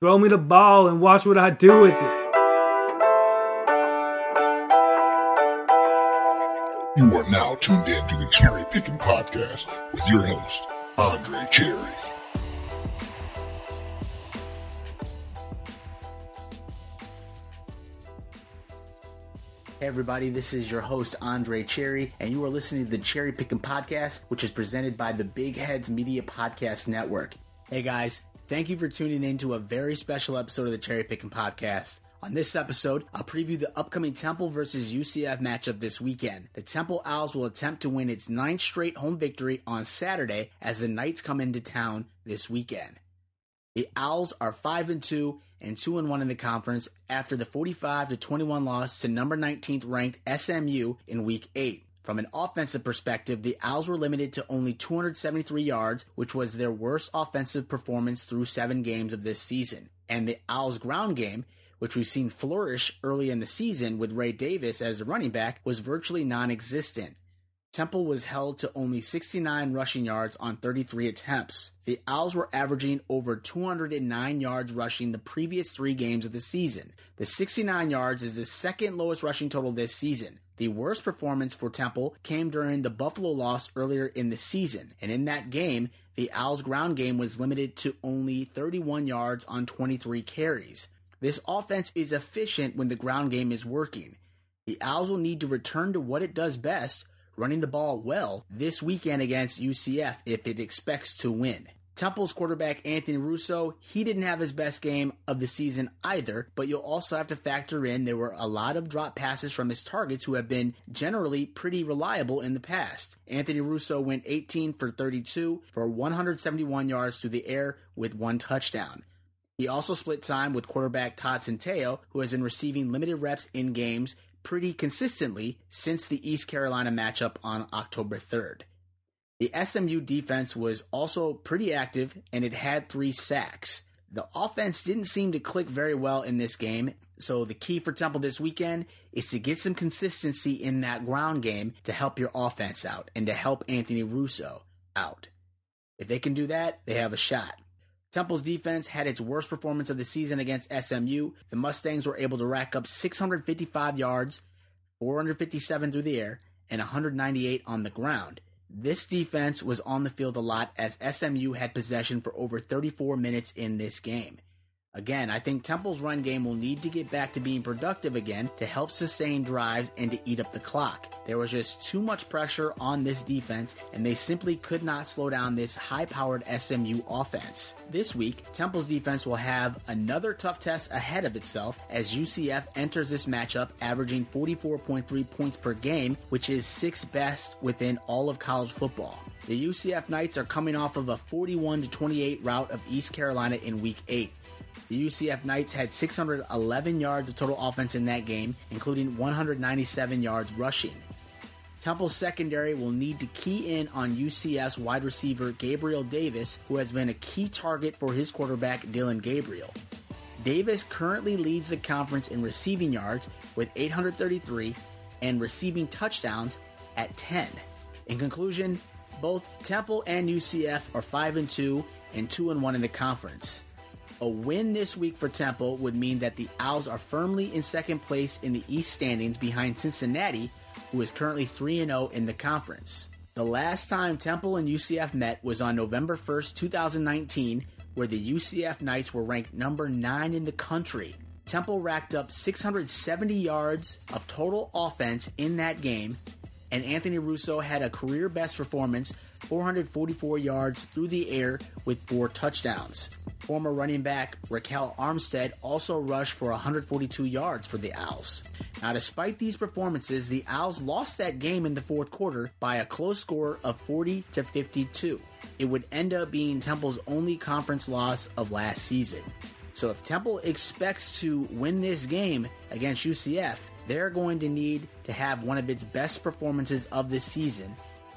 Throw me the ball and watch what I do with it. You are now tuned in to the Cherry Picking Podcast with your host, Andre Cherry. Hey everybody, this is your host Andre Cherry, and you are listening to the Cherry Picking Podcast, which is presented by the Big Heads Media Podcast Network. Hey guys, thank you for tuning in to a very special episode of the Cherry Picking Podcast. On this episode, I'll preview the upcoming Temple versus UCF matchup this weekend. The Temple Owls will attempt to win its ninth straight home victory on Saturday as the Knights come into town this weekend. The Owls are 5 and 2 and 2 and 1 in the conference after the 45 to 21 loss to number 19th ranked SMU in week 8. From an offensive perspective, the Owls were limited to only 273 yards, which was their worst offensive performance through 7 games of this season. And the Owls ground game which we've seen flourish early in the season with Ray Davis as a running back, was virtually non existent. Temple was held to only 69 rushing yards on 33 attempts. The Owls were averaging over 209 yards rushing the previous three games of the season. The 69 yards is the second lowest rushing total this season. The worst performance for Temple came during the Buffalo loss earlier in the season, and in that game, the Owls' ground game was limited to only 31 yards on 23 carries. This offense is efficient when the ground game is working. The Owls will need to return to what it does best, running the ball well, this weekend against UCF if it expects to win. Temple's quarterback Anthony Russo, he didn't have his best game of the season either, but you'll also have to factor in there were a lot of drop passes from his targets who have been generally pretty reliable in the past. Anthony Russo went 18 for 32 for 171 yards through the air with one touchdown. He also split time with quarterback Todd Centeio, who has been receiving limited reps in games pretty consistently since the East Carolina matchup on October 3rd. The SMU defense was also pretty active and it had three sacks. The offense didn't seem to click very well in this game, so the key for Temple this weekend is to get some consistency in that ground game to help your offense out and to help Anthony Russo out. If they can do that, they have a shot. Temple's defense had its worst performance of the season against SMU. The Mustangs were able to rack up 655 yards, 457 through the air, and 198 on the ground. This defense was on the field a lot as SMU had possession for over 34 minutes in this game. Again, I think Temple's run game will need to get back to being productive again to help sustain drives and to eat up the clock. There was just too much pressure on this defense, and they simply could not slow down this high powered SMU offense. This week, Temple's defense will have another tough test ahead of itself as UCF enters this matchup averaging 44.3 points per game, which is sixth best within all of college football. The UCF Knights are coming off of a 41 28 rout of East Carolina in week 8. The UCF Knights had 611 yards of total offense in that game, including 197 yards rushing. Temple's secondary will need to key in on UCF's wide receiver Gabriel Davis, who has been a key target for his quarterback Dillon Gabriel. Davis currently leads the conference in receiving yards with 833 and receiving touchdowns at 10. In conclusion, both Temple and UCF are 5 and 2 and 2 and 1 in the conference. A win this week for Temple would mean that the Owls are firmly in second place in the East standings behind Cincinnati, who is currently 3 0 in the conference. The last time Temple and UCF met was on November 1st, 2019, where the UCF Knights were ranked number 9 in the country. Temple racked up 670 yards of total offense in that game, and Anthony Russo had a career best performance 444 yards through the air with four touchdowns. Former running back Ryquell Armstead also rushed for 142 yards for the Owls. Now, despite these performances, the Owls lost that game in the fourth quarter by a close score of 40 to 52. It would end up being Temple's only conference loss of last season. So, if Temple expects to win this game against UCF, they're going to need to have one of its best performances of this season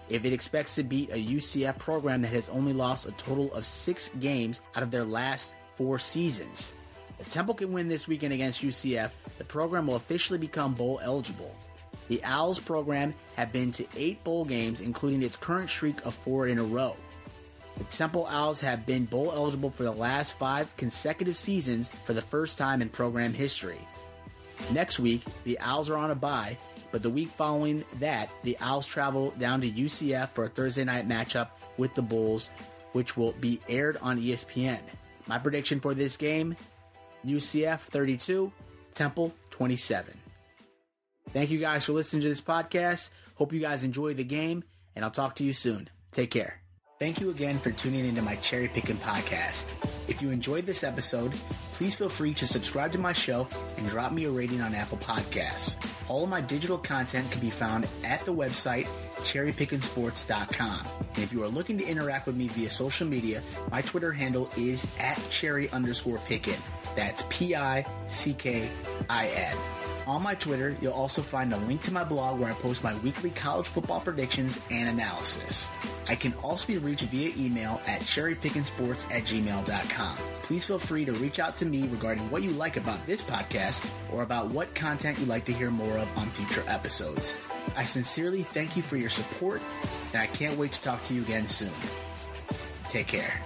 if it expects to beat a UCF program that has only lost a total of six games out of their last four seasons. If Temple can win this weekend against UCF, the program will officially become bowl eligible. The Owls program have been to eight bowl games, including its current streak of four in a row. The Temple Owls have been bowl eligible for the last five consecutive seasons for the first time in program history. Next week, the Owls are on a bye, but the week following that, the Owls travel down to UCF for a Thursday night matchup with the Bulls, which will be aired on ESPN. My prediction for this game UCF 32, Temple 27. Thank you guys for listening to this podcast. Hope you guys enjoy the game, and I'll talk to you soon. Take care. Thank you again for tuning into my Cherry Picking podcast. If you enjoyed this episode, please feel free to subscribe to my show and drop me a rating on Apple Podcasts. All of my digital content can be found at the website cherrypickinsports.com. And if you are looking to interact with me via social media, my Twitter handle is at cherry underscore pickin. That's P I C K I N. On my Twitter, you'll also find a link to my blog where I post my weekly college football predictions and analysis. I can also be reached via email at cherrypickinsports at gmail.com. Please feel free to reach out to me regarding what you like about this podcast or about what content you'd like to hear more of on future episodes. I sincerely thank you for your support, and I can't wait to talk to you again soon. Take care.